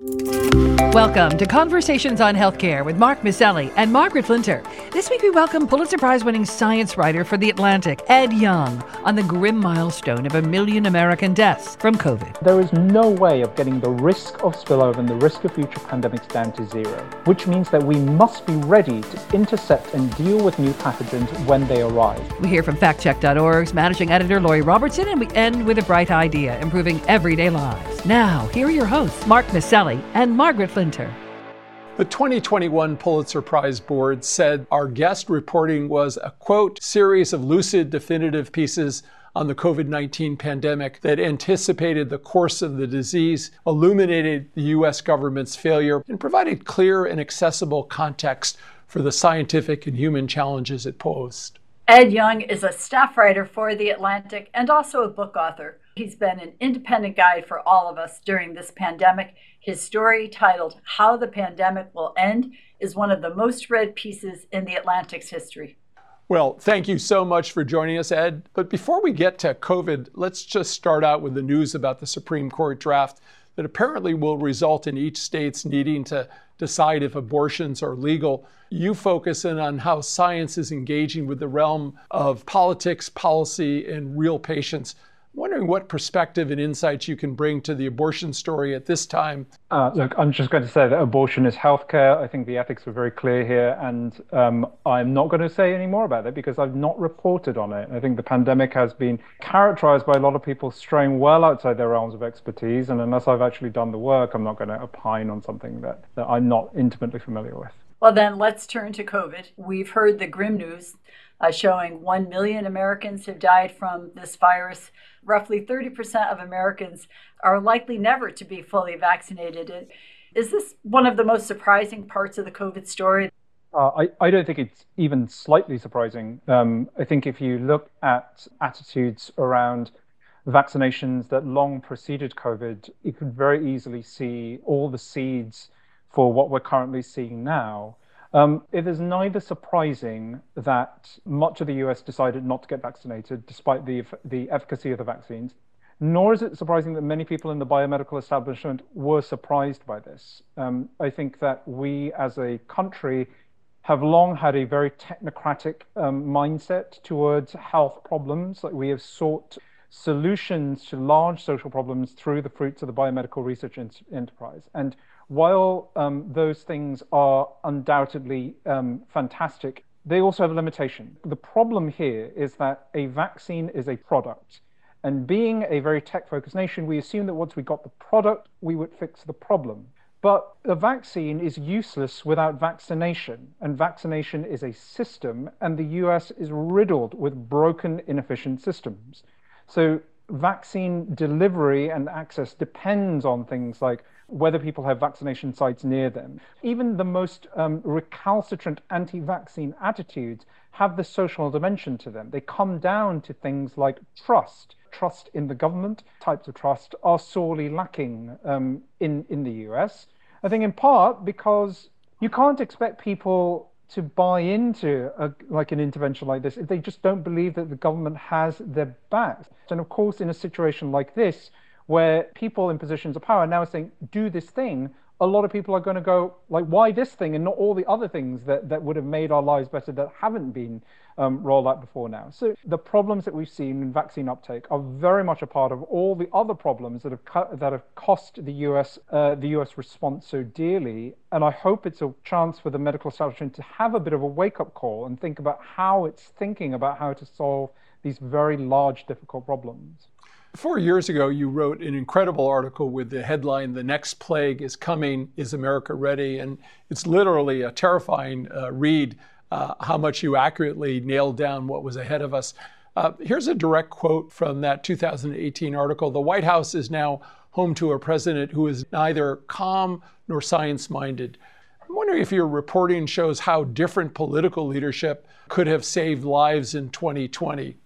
Música Welcome to Conversations on Healthcare with Mark Masselli and Margaret Flinter. This week we welcome Pulitzer Prize winning science writer for The Atlantic, Ed Yong, on the grim milestone of a million American deaths from COVID. There is no way of getting the risk of spillover and the risk of future pandemics down to zero, which means that we must be ready to intercept and deal with new pathogens when they arrive. We hear from factcheck.org's managing editor Lori Robertson, and we end with a bright idea improving everyday lives. Now, here are your hosts, Mark Masselli and Margaret Flinter. The 2021 Pulitzer Prize Board said our guest reporting was a quote, series of lucid, definitive pieces on the COVID 19 pandemic that anticipated the course of the disease, illuminated the U.S. government's failure, and provided clear and accessible context for the scientific and human challenges it posed. Ed Yong is a staff writer for The Atlantic and also a book author. He's been an independent guide for all of us during this pandemic. His story, titled How the Pandemic Will End, is one of the most read pieces in The Atlantic's history. Well, thank you so much for joining us, Ed. But before we get to COVID, let's just start out with the news about the Supreme Court draft that apparently will result in each state's needing to decide if abortions are legal. You focus in on how science is engaging with the realm of politics, policy, and real patients. I'm wondering what perspective and insights you can bring to the abortion story at this time. Uh, look, I'm just going to say that abortion is healthcare. I think the ethics were very clear here, and um, I'm not going to say any more about it because I've not reported on it. I think the pandemic has been characterized by a lot of people straying well outside their realms of expertise, and unless I've actually done the work, I'm not going to opine on something that, that I'm not intimately familiar with. Well, then let's turn to COVID. We've heard the grim news uh, showing 1 million Americans have died from this virus. Roughly 30% of Americans are likely never to be fully vaccinated. Is this one of the most surprising parts of the COVID story? Uh, I, I don't think it's even slightly surprising. Um, I think if you look at attitudes around vaccinations that long preceded COVID, you could very easily see all the seeds for what we're currently seeing now. Um, it is neither surprising that much of the US decided not to get vaccinated despite the, the efficacy of the vaccines, nor is it surprising that many people in the biomedical establishment were surprised by this. Um, I think that we as a country have long had a very technocratic um, mindset towards health problems. Like we have sought solutions to large social problems through the fruits of the biomedical research enterprise. And while um, those things are undoubtedly um, fantastic, they also have a limitation. The problem here is that a vaccine is a product. And being a very tech focused nation, we assume that once we got the product, we would fix the problem. But a vaccine is useless without vaccination, and vaccination is a system, and the US is riddled with broken, inefficient systems. So, vaccine delivery and access depends on things like whether people have vaccination sites near them. Even the most um, recalcitrant anti vaccine attitudes have the social dimension to them. They come down to things like trust. Trust in the government, types of trust are sorely lacking um, in, in the US. I think in part because you can't expect people to buy into a, like an intervention like this if they just don't believe that the government has their backs. And of course, in a situation like this, where people in positions of power are now saying, do this thing, a lot of people are going to go, like, why this thing and not all the other things that, that would have made our lives better that haven't been um, rolled out before now? So the problems that we've seen in vaccine uptake are very much a part of all the other problems that have, that have cost the US, uh, the US response so dearly. And I hope it's a chance for the medical establishment to have a bit of a wake up call and think about how it's thinking about how to solve these very large, difficult problems. Four years ago, you wrote an incredible article with the headline, The Next Plague is Coming, Is America Ready? And it's literally a terrifying uh, read uh, how much you accurately nailed down what was ahead of us. Uh, here's a direct quote from that 2018 article The White House is now home to a president who is neither calm nor science minded. I'm wondering if your reporting shows how different political leadership could have saved lives in 2020.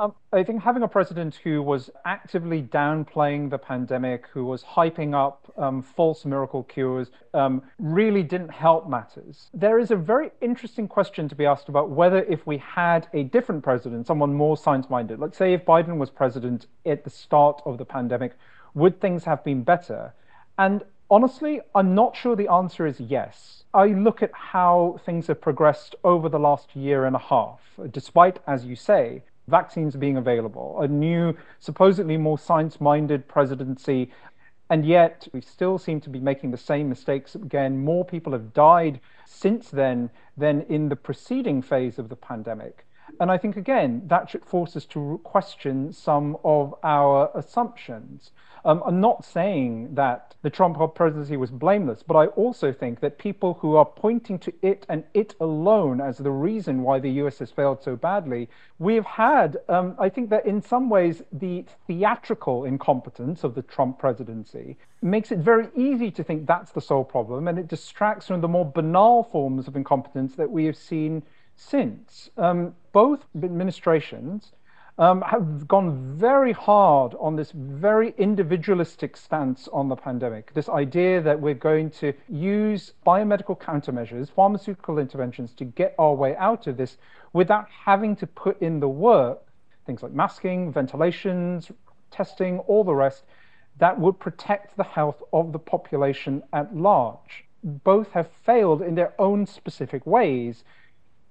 Um, I think having a president who was actively downplaying the pandemic, who was hyping up um, false miracle cures, um, really didn't help matters. There is a very interesting question to be asked about whether, if we had a different president, someone more science minded, let's say if Biden was president at the start of the pandemic, would things have been better? And Honestly, I'm not sure the answer is yes. I look at how things have progressed over the last year and a half, despite, as you say, vaccines being available, a new, supposedly more science minded presidency. And yet, we still seem to be making the same mistakes again. More people have died since then than in the preceding phase of the pandemic. And I think, again, that should force us to question some of our assumptions. Um, I'm not saying that the Trump presidency was blameless, but I also think that people who are pointing to it and it alone as the reason why the US has failed so badly, we've had, um, I think that in some ways, the theatrical incompetence of the Trump presidency makes it very easy to think that's the sole problem, and it distracts from the more banal forms of incompetence that we have seen since. Um, both administrations um, have gone very hard on this very individualistic stance on the pandemic. This idea that we're going to use biomedical countermeasures, pharmaceutical interventions to get our way out of this without having to put in the work, things like masking, ventilations, testing, all the rest, that would protect the health of the population at large. Both have failed in their own specific ways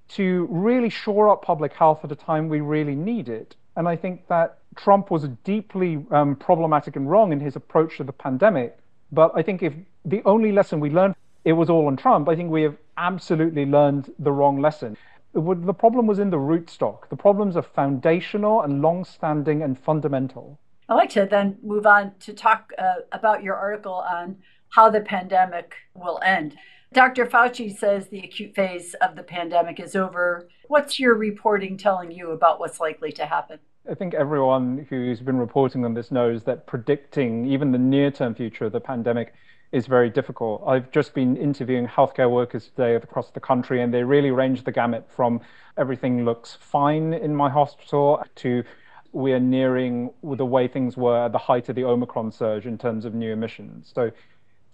to really shore up public health at a time we really need it. And I think that Trump was deeply um, problematic and wrong in his approach to the pandemic. But I think if the only lesson we learned it was all on Trump, I think we have absolutely learned the wrong lesson. The problem was in the rootstock. The problems are foundational and long-standing and fundamental. I'd like to then move on to talk uh, about your article on how the pandemic will end. Dr. Fauci says the acute phase of the pandemic is over. What's your reporting telling you about what's likely to happen? I think everyone who's been reporting on this knows that predicting even the near term future of the pandemic is very difficult. I've just been interviewing healthcare workers today across the country, and they really range the gamut from everything looks fine in my hospital to we are nearing the way things were at the height of the Omicron surge in terms of new emissions. So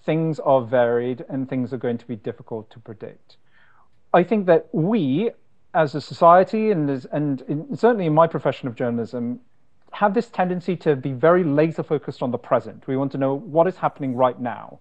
things are varied and things are going to be difficult to predict. I think that we, as a society, and, as, and in, certainly in my profession of journalism, have this tendency to be very laser focused on the present. We want to know what is happening right now.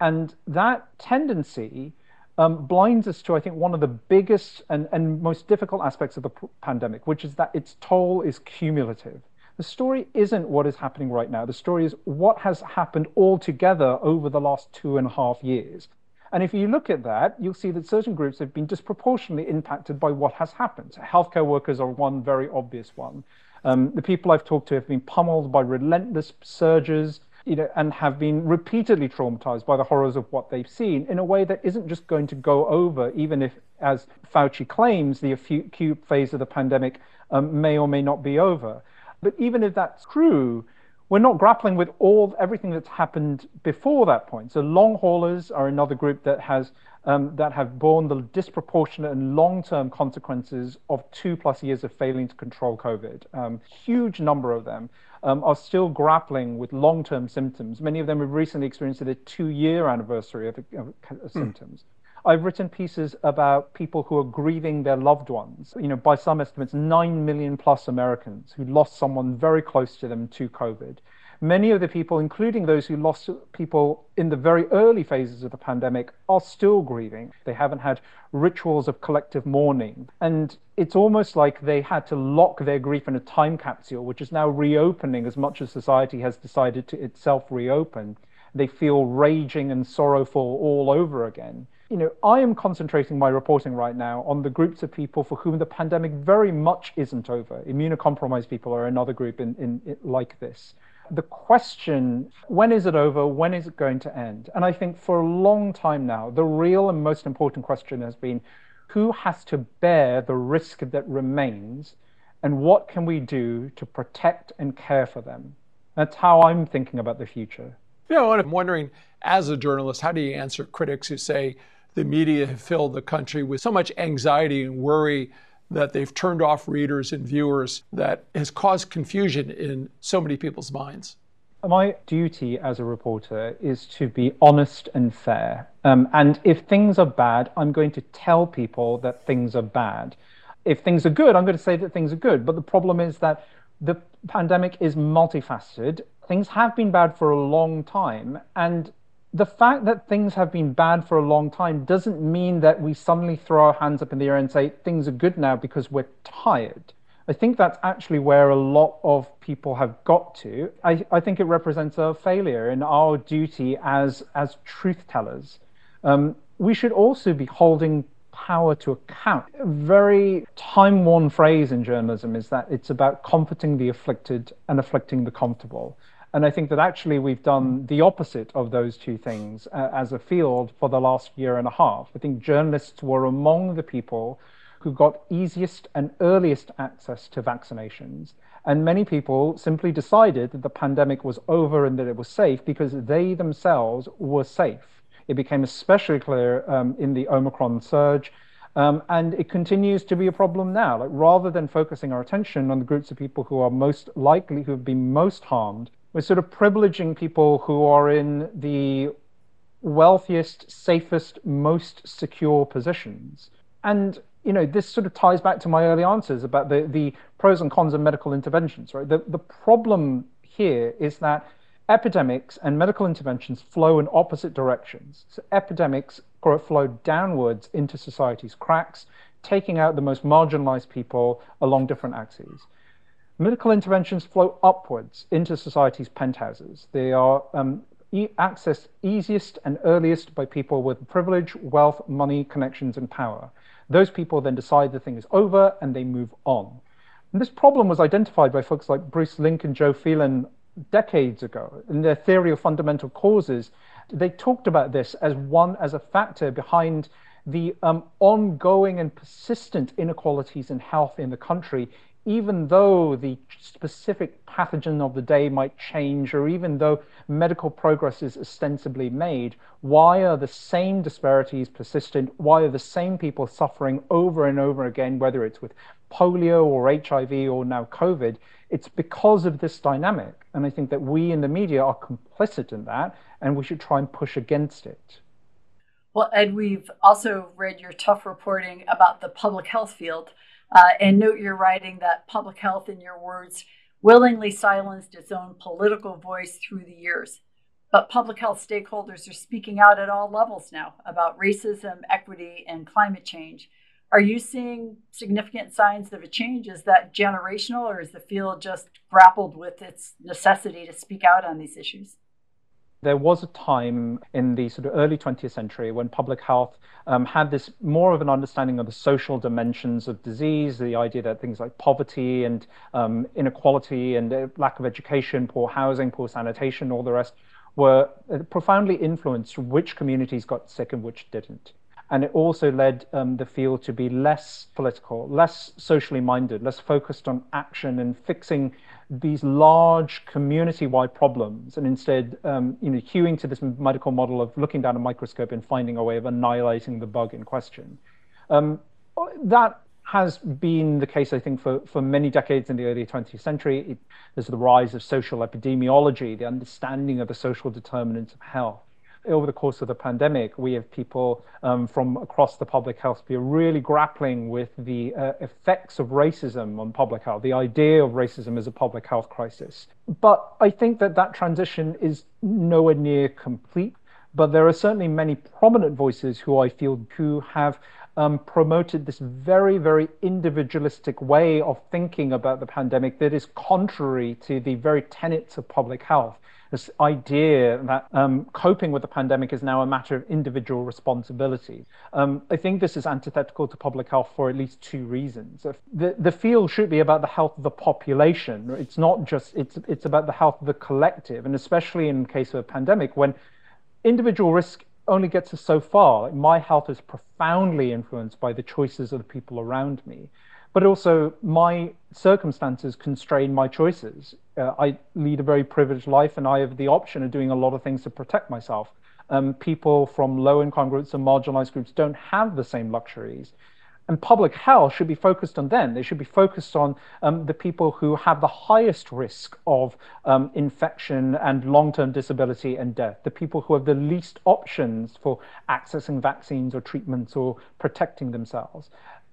And that tendency um, blinds us to, I think, one of the biggest and, and most difficult aspects of the pandemic, which is that its toll is cumulative. The story isn't what is happening right now. The story is what has happened altogether over the last two and a half years. And if you look at that, you'll see that certain groups have been disproportionately impacted by what has happened. So healthcare workers are one very obvious one. Um, the people I've talked to have been pummeled by relentless surges, you know, and have been repeatedly traumatized by the horrors of what they've seen in a way that isn't just going to go over, even if, as Fauci claims, the acute phase of the pandemic um, may or may not be over. But even if that's true, we're not grappling with all everything that's happened before that point. So long haulers are another group that has um, that have borne the disproportionate and long-term consequences of two plus years of failing to control COVID. Um, huge number of them um, are still grappling with long-term symptoms. Many of them have recently experienced their two-year anniversary of, of, of symptoms. I've written pieces about people who are grieving their loved ones. You know, by some estimates, 9 million plus Americans who lost someone very close to them to COVID. Many of the people, including those who lost people in the very early phases of the pandemic, are still grieving. They haven't had rituals of collective mourning. And it's almost like they had to lock their grief in a time capsule, which is now reopening as much as society has decided to itself reopen. They feel raging and sorrowful all over again you know, I am concentrating my reporting right now on the groups of people for whom the pandemic very much isn't over. Immunocompromised people are another group in, in, in, like this. The question, when is it over? When is it going to end? And I think for a long time now, the real and most important question has been who has to bear the risk that remains and what can we do to protect and care for them? That's how I'm thinking about the future. You know, I'm wondering, as a journalist, how do you answer critics who say, the media have filled the country with so much anxiety and worry that they've turned off readers and viewers that has caused confusion in so many people's minds. My duty as a reporter is to be honest and fair. Um, and if things are bad, I'm going to tell people that things are bad. If things are good, I'm going to say that things are good. But the problem is that the pandemic is multifaceted. Things have been bad for a long time. And the fact that things have been bad for a long time doesn't mean that we suddenly throw our hands up in the air and say things are good now because we're tired. I think that's actually where a lot of people have got to. I, I think it represents a failure in our duty as as truth tellers. Um, we should also be holding power to account. A very time worn phrase in journalism is that it's about comforting the afflicted and afflicting the comfortable. And I think that actually we've done the opposite of those two things uh, as a field for the last year and a half. I think journalists were among the people who got easiest and earliest access to vaccinations. And many people simply decided that the pandemic was over and that it was safe because they themselves were safe. It became especially clear um, in the Omicron surge. Um, and it continues to be a problem now. Like rather than focusing our attention on the groups of people who are most likely, who have been most harmed, we're sort of privileging people who are in the wealthiest, safest, most secure positions. And you know, this sort of ties back to my early answers about the, the pros and cons of medical interventions, right? The, the problem here is that epidemics and medical interventions flow in opposite directions. So epidemics flow downwards into society's cracks, taking out the most marginalized people along different axes. Medical interventions flow upwards into society's penthouses. They are um, e- accessed easiest and earliest by people with privilege, wealth, money, connections, and power. Those people then decide the thing is over and they move on. And this problem was identified by folks like Bruce Link and Jo Phelan decades ago in their theory of fundamental causes. They talked about this as one as a factor behind the um, ongoing and persistent inequalities in health in the country, even though the specific pathogen of the day might change, or even though medical progress is ostensibly made, why are the same disparities persistent? Why are the same people suffering over and over again, whether it's with polio or HIV or now COVID? It's because of this dynamic. And I think that we in the media are complicit in that, and we should try and push against it. Well, Ed, we've also read your tough reporting about the public health field. Uh, and note your writing that public health, in your words, willingly silenced its own political voice through the years. But public health stakeholders are speaking out at all levels now about racism, equity, and climate change. Are you seeing significant signs of a change? Is that generational, or is the field just grappled with its necessity to speak out on these issues? There was a time in the sort of early 20th century when public health um, had this more of an understanding of the social dimensions of disease, the idea that things like poverty and um, inequality and uh, lack of education, poor housing, poor sanitation, all the rest were uh, profoundly influenced which communities got sick and which didn't. And it also led um, the field to be less political, less socially minded, less focused on action and fixing these large community-wide problems, and instead, um, you know, hewing to this medical model of looking down a microscope and finding a way of annihilating the bug in question. Um, that has been the case, I think, for, for many decades in the early 20th century. It, there's the rise of social epidemiology, the understanding of the social determinants of health over the course of the pandemic, we have people um, from across the public health sphere really grappling with the uh, effects of racism on public health, the idea of racism as a public health crisis. But I think that that transition is nowhere near complete. But there are certainly many prominent voices who I feel who have um, promoted this very, very individualistic way of thinking about the pandemic that is contrary to the very tenets of public health this idea that um, coping with the pandemic is now a matter of individual responsibility. Um, I think this is antithetical to public health for at least two reasons. The, the field should be about the health of the population. It's not just, it's, it's about the health of the collective, and especially in case of a pandemic when individual risk only gets us so far. My health is profoundly influenced by the choices of the people around me but also my circumstances constrain my choices. Uh, I lead a very privileged life, and I have the option of doing a lot of things to protect myself. Um, people from low income groups and marginalized groups don't have the same luxuries. And public health should be focused on them. They should be focused on um, the people who have the highest risk of um, infection and long term disability and death, the people who have the least options for accessing vaccines or treatments or protecting themselves.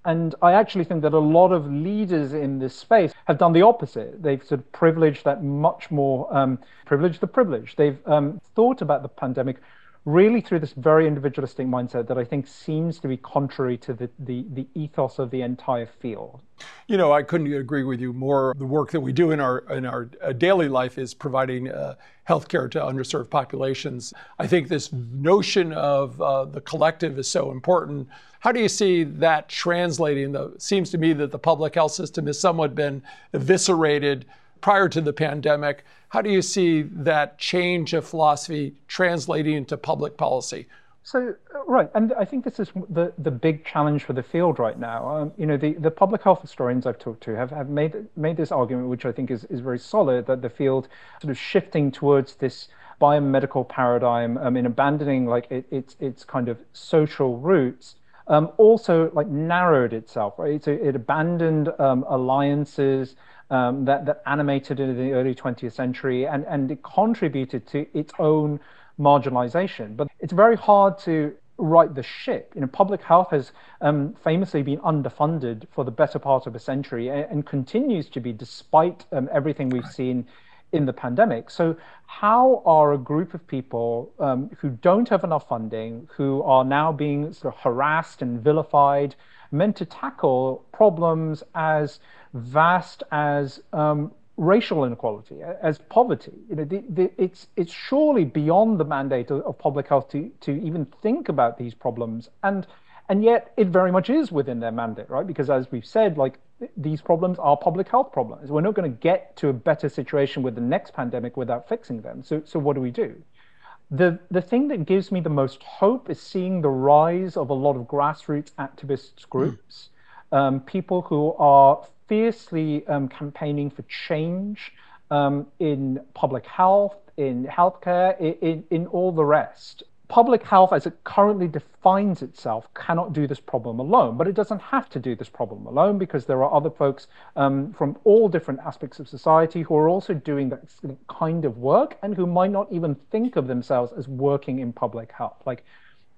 And I actually think that a lot of leaders in this space have done the opposite. They've sort of privileged that much more, um, privileged the privilege. They've um, thought about the pandemic really through this very individualistic mindset that I think seems to be contrary to the, the, the ethos of the entire field. You know, I couldn't agree with you more. The work that we do in our in our uh, daily life is providing uh, health care to underserved populations. I think this notion of uh, the collective is so important. How do you see that translating? The, seems to me that the public health system has somewhat been eviscerated prior to the pandemic. How do you see that change of philosophy translating into public policy? So, right, and I think this is the, the big challenge for the field right now. Um, you know, the, the public health historians I've talked to have, have made made this argument, which I think is, is very solid, that the field sort of shifting towards this biomedical paradigm um, in abandoning like it, its its kind of social roots um, also like narrowed itself right so it abandoned um, alliances um, that, that animated in the early 20th century and, and it contributed to its own marginalization. But it's very hard to right the ship. You know, public health has um, famously been underfunded for the better part of a century and, and continues to be, despite um, everything we've seen in the pandemic. So, how are a group of people um, who don't have enough funding, who are now being sort of harassed and vilified, meant to tackle problems as vast as um, racial inequality, as poverty. You know, the, the, it's it's surely beyond the mandate of, of, public health to to even think about these problems, and and yet it very much is within their mandate, right? Because as we've said, like these problems are public health problems. We're not going to get to a better situation with the next pandemic without fixing them. So so what do we do? The the thing that gives me the most hope is seeing the rise of a lot of grassroots activists groups, mm. um, people who are fiercely um, campaigning for change um, in public health, in healthcare, in, in, in all the rest. Public health, as it currently defines itself, cannot do this problem alone, but it doesn't have to do this problem alone because there are other folks um, from all different aspects of society who are also doing that kind of work and who might not even think of themselves as working in public health. Like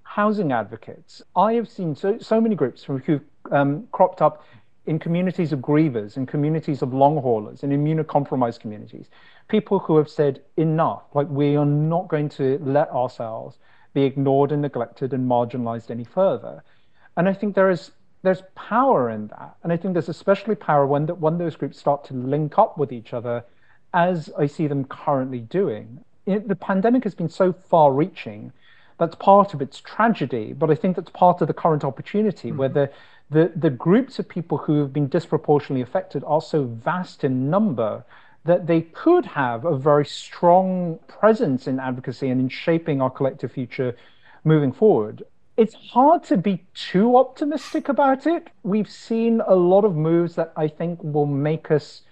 housing advocates. I have seen so, so many groups who've um, cropped up in communities of grievers, in communities of long haulers, in immunocompromised communities, people who have said enough, like we are not going to let ourselves be ignored and neglected and marginalized any further. And I think there is there's power in that. And I think there's especially power when that when those groups start to link up with each other, as I see them currently doing. It, the pandemic has been so far reaching that's part of its tragedy, but I think that's part of the current opportunity mm-hmm. where the the, the groups of people who have been disproportionately affected are so vast in number that they could have a very strong presence in advocacy and in shaping our collective future moving forward. It's hard to be too optimistic about it. We've seen a lot of moves that I think will make us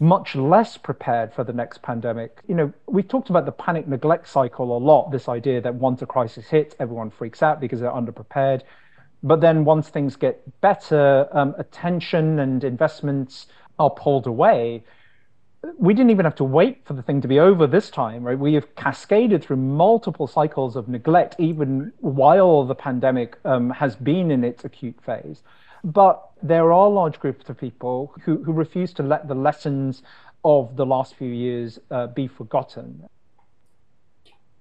much less prepared for the next pandemic. You know, we talked about the panic neglect cycle a lot, this idea that once a crisis hits, everyone freaks out because they're underprepared. But then once things get better, um, attention and investments are pulled away. We didn't even have to wait for the thing to be over this time, right? We have cascaded through multiple cycles of neglect, even while the pandemic um, has been in its acute phase. But there are large groups of people who, who refuse to let the lessons of the last few years uh, be forgotten.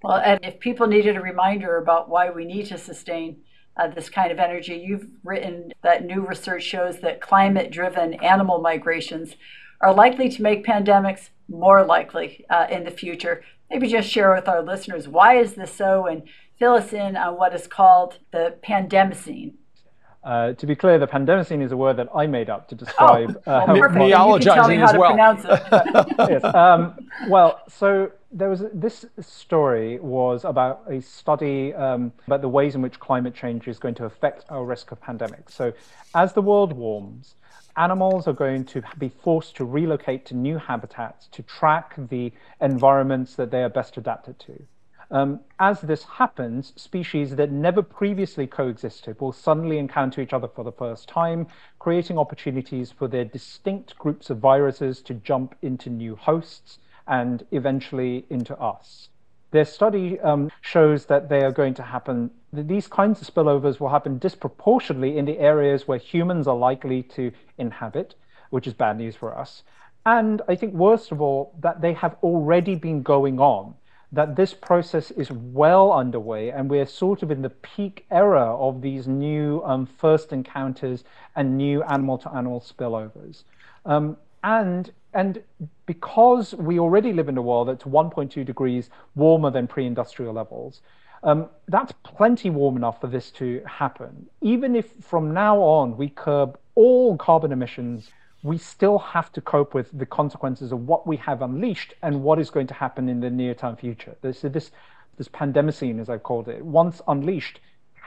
Well, and if people needed a reminder about why we need to sustain uh, this kind of energy. You've written that new research shows that climate driven animal migrations are likely to make pandemics more likely uh, in the future. Maybe just share with our listeners why is this so and fill us in on what is called the pandemicene. Uh, to be clear, the pandemicene is a word that I made up to describe. Oh, uh, well, perfect. Neologizing as well. yes. Um, well, so there was this story was about a study um, about the ways in which climate change is going to affect our risk of pandemics. So, as the world warms, animals are going to be forced to relocate to new habitats to track the environments that they are best adapted to. Um, as this happens, species that never previously coexisted will suddenly encounter each other for the first time, creating opportunities for their distinct groups of viruses to jump into new hosts and eventually into us. Their study um, shows that they are going to happen, these kinds of spillovers will happen disproportionately in the areas where humans are likely to inhabit, which is bad news for us. And I think, worst of all, that they have already been going on that this process is well underway and we're sort of in the peak era of these new um, first encounters and new animal to animal spillovers. Um, and and because we already live in a world that's 1.2 degrees warmer than pre-industrial levels, um, that's plenty warm enough for this to happen. Even if from now on we curb all carbon emissions we still have to cope with the consequences of what we have unleashed and what is going to happen in the near term future. This, this, this pandemicene, as I've called it, once unleashed,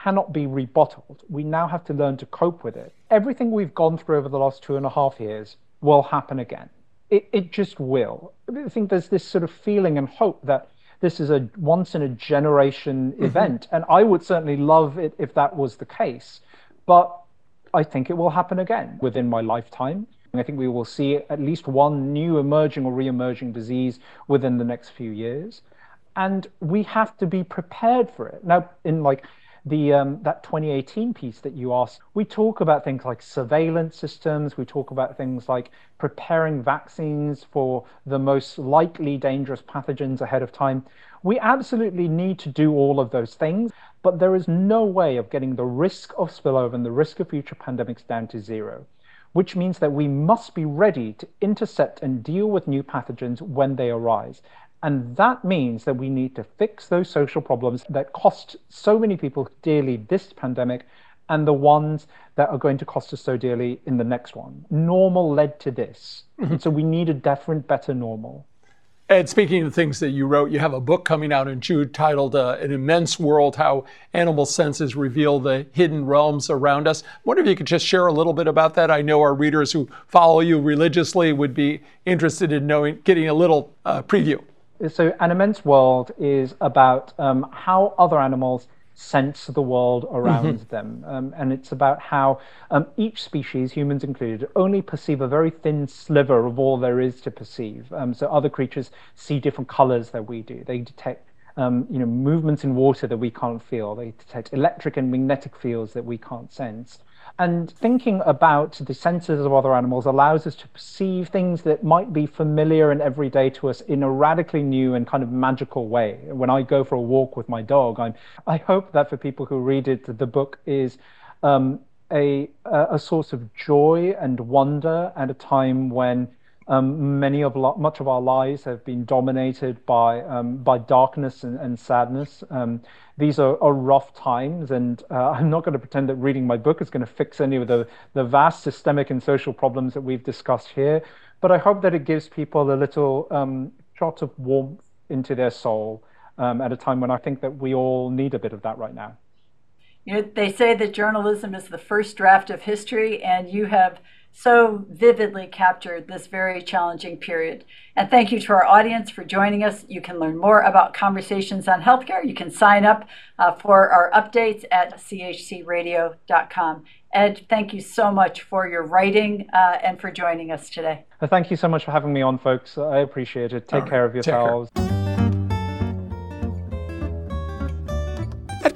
cannot be rebottled. We now have to learn to cope with it. Everything we've gone through over the last two and a half years will happen again. It, it just will. I think there's this sort of feeling and hope that this is a once in a generation mm-hmm. event. And I would certainly love it if that was the case. But I think it will happen again within my lifetime. I think we will see at least one new emerging or re-emerging disease within the next few years, and we have to be prepared for it. Now, in like the um, that 2018 piece that you asked, we talk about things like surveillance systems. We talk about things like preparing vaccines for the most likely dangerous pathogens ahead of time. We absolutely need to do all of those things, but there is no way of getting the risk of spillover and the risk of future pandemics down to zero which means that we must be ready to intercept and deal with new pathogens when they arise. And that means that we need to fix those social problems that cost so many people dearly this pandemic and the ones that are going to cost us so dearly in the next one. Normal led to this. Mm-hmm. so we need a different, better normal. And speaking of things that you wrote, you have a book coming out in June titled uh, An Immense World How Animal Senses Reveal the Hidden Realms Around Us. I wonder if you could just share a little bit about that. I know our readers who follow you religiously would be interested in knowing, getting a little uh, preview. So, An Immense World is about um, how other animals sense the world around mm-hmm. them. Um, and it's about how um, each species, humans included, only perceive a very thin sliver of all there is to perceive. Um, so other creatures see different colors that we do. They detect um, you know, movements in water that we can't feel. They detect electric and magnetic fields that we can't sense. And thinking about the senses of other animals allows us to perceive things that might be familiar and everyday to us in a radically new and kind of magical way. When I go for a walk with my dog, I'm, I hope that for people who read it, the book is um, a, a source of joy and wonder at a time when um, many of much of our lives have been dominated by um, by darkness and, and sadness. Um, these are, are, rough times, and uh, I'm not going to pretend that reading my book is going to fix any of the the vast systemic and social problems that we've discussed here. But I hope that it gives people a little um, shot of warmth into their soul um, at a time when I think that we all need a bit of that right now. You know, they say that journalism is the first draft of history, and you have so vividly captured this very challenging period. And thank you to our audience for joining us. You can learn more about conversations on healthcare. You can sign up uh, for our updates at chcradio.com. Ed, thank you so much for your writing uh, and for joining us today. Thank you so much for having me on, folks. I appreciate it. Take care of yourselves.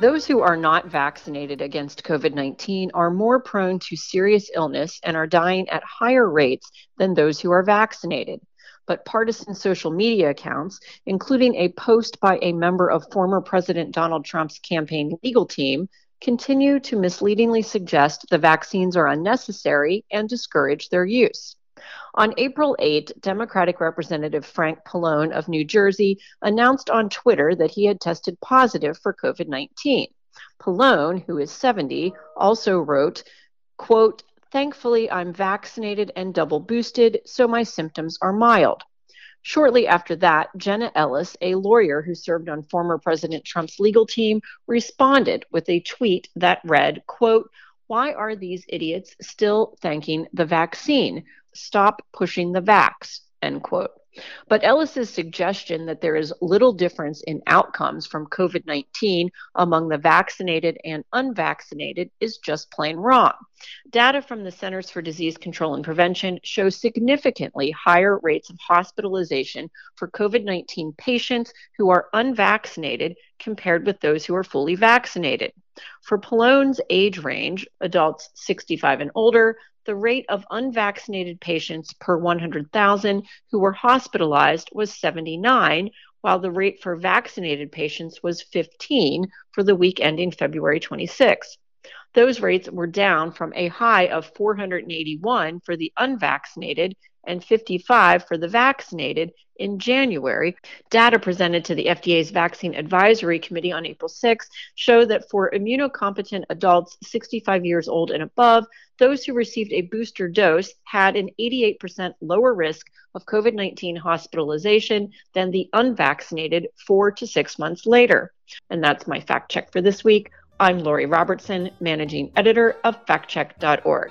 Those who are not vaccinated against COVID 19 are more prone to serious illness and are dying at higher rates than those who are vaccinated. But partisan social media accounts, including a post by a member of former President Donald Trump's campaign legal team, continue to misleadingly suggest the vaccines are unnecessary and discourage their use. On April 8, Democratic Representative Frank Pallone of New Jersey announced on Twitter that he had tested positive for COVID 19. Pallone, who is 70, also wrote, quote, Thankfully, I'm vaccinated and double boosted, so my symptoms are mild. Shortly after that, Jenna Ellis, a lawyer who served on former President Trump's legal team, responded with a tweet that read, quote, why are these idiots still thanking the vaccine? Stop pushing the vax, end quote. But Ellis's suggestion that there is little difference in outcomes from COVID 19 among the vaccinated and unvaccinated is just plain wrong. Data from the Centers for Disease Control and Prevention show significantly higher rates of hospitalization for COVID 19 patients who are unvaccinated compared with those who are fully vaccinated. For Pallone's age range, adults 65 and older, the rate of unvaccinated patients per 100,000 who were hospitalized was 79, while the rate for vaccinated patients was 15 for the week ending February 26. Those rates were down from a high of 481 for the unvaccinated and 55 for the vaccinated in January. Data presented to the FDA's Vaccine Advisory Committee on April 6 show that for immunocompetent adults 65 years old and above, those who received a booster dose had an 88% lower risk of COVID 19 hospitalization than the unvaccinated four to six months later. And that's my fact check for this week. I'm Lori Robertson, managing editor of factcheck.org.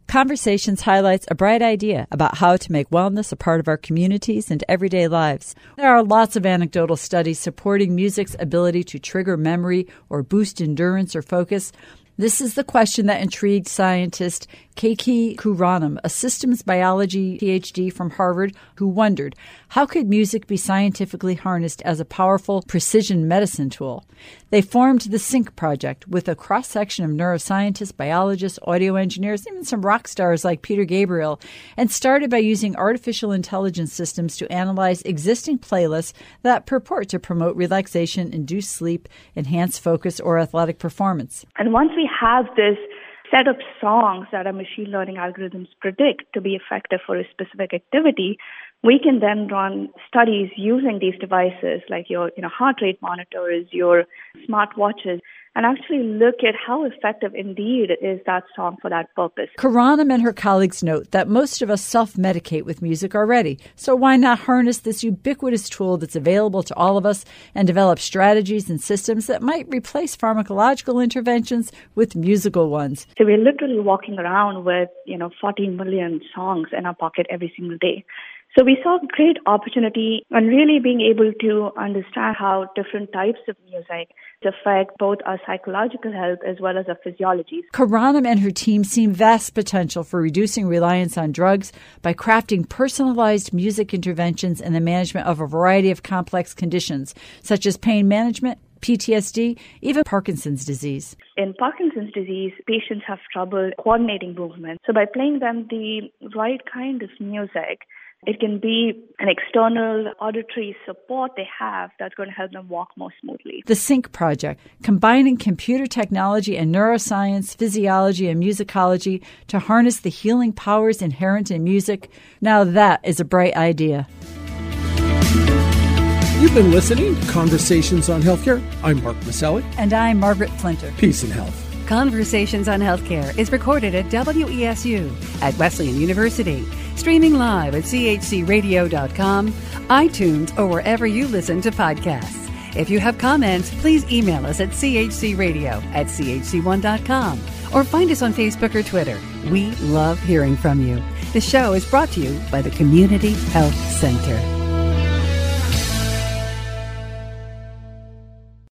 Conversations highlights a bright idea about how to make wellness a part of our communities and everyday lives. There are lots of anecdotal studies supporting music's ability to trigger memory or boost endurance or focus. This is the question that intrigued scientist Ketki Karanam, a systems biology PhD from Harvard, who wondered how could music be scientifically harnessed as a powerful precision medicine tool? They formed the Sync Project with a cross section of neuroscientists, biologists, audio engineers, even some rock stars like Peter Gabriel, and started by using artificial intelligence systems to analyze existing playlists that purport to promote relaxation, induce sleep, enhance focus, or athletic performance. And once we have this set of songs that our machine learning algorithms predict to be effective for a specific activity, we can then run studies using these devices like your you know, heart rate monitors, your smart watches, and actually look at how effective indeed is that song for that purpose. Karanam and her colleagues note that most of us self medicate with music already, so why not harness this ubiquitous tool that's available to all of us and develop strategies and systems that might replace pharmacological interventions with musical ones? So we're literally walking around with, you know, 14 million songs in our pocket every single day. So we saw great opportunity on really being able to understand how different types of music affect both our psychological health as well as our physiology. Karanam and her team see vast potential for reducing reliance on drugs by crafting personalized music interventions in the management of a variety of complex conditions, such as pain management, PTSD, even Parkinson's disease. In Parkinson's disease, patients have trouble coordinating movement. So by playing them the right kind of music, it can be an external auditory support they have that's going to help them walk more smoothly. The Sync Project, combining computer technology and neuroscience, physiology, and musicology to harness the healing powers inherent in music. Now that is a bright idea. You've been listening to Conversations on Healthcare. I'm Mark Masselli. And I'm Margaret Flinter. Peace and health. Conversations on Healthcare is recorded at WESU at Wesleyan University, streaming live at chcradio.com, iTunes, or wherever you listen to podcasts. If you have comments, please email us at chcradio at chc1.com or find us on Facebook or Twitter. We love hearing from you. The show is brought to you by the Community Health Center.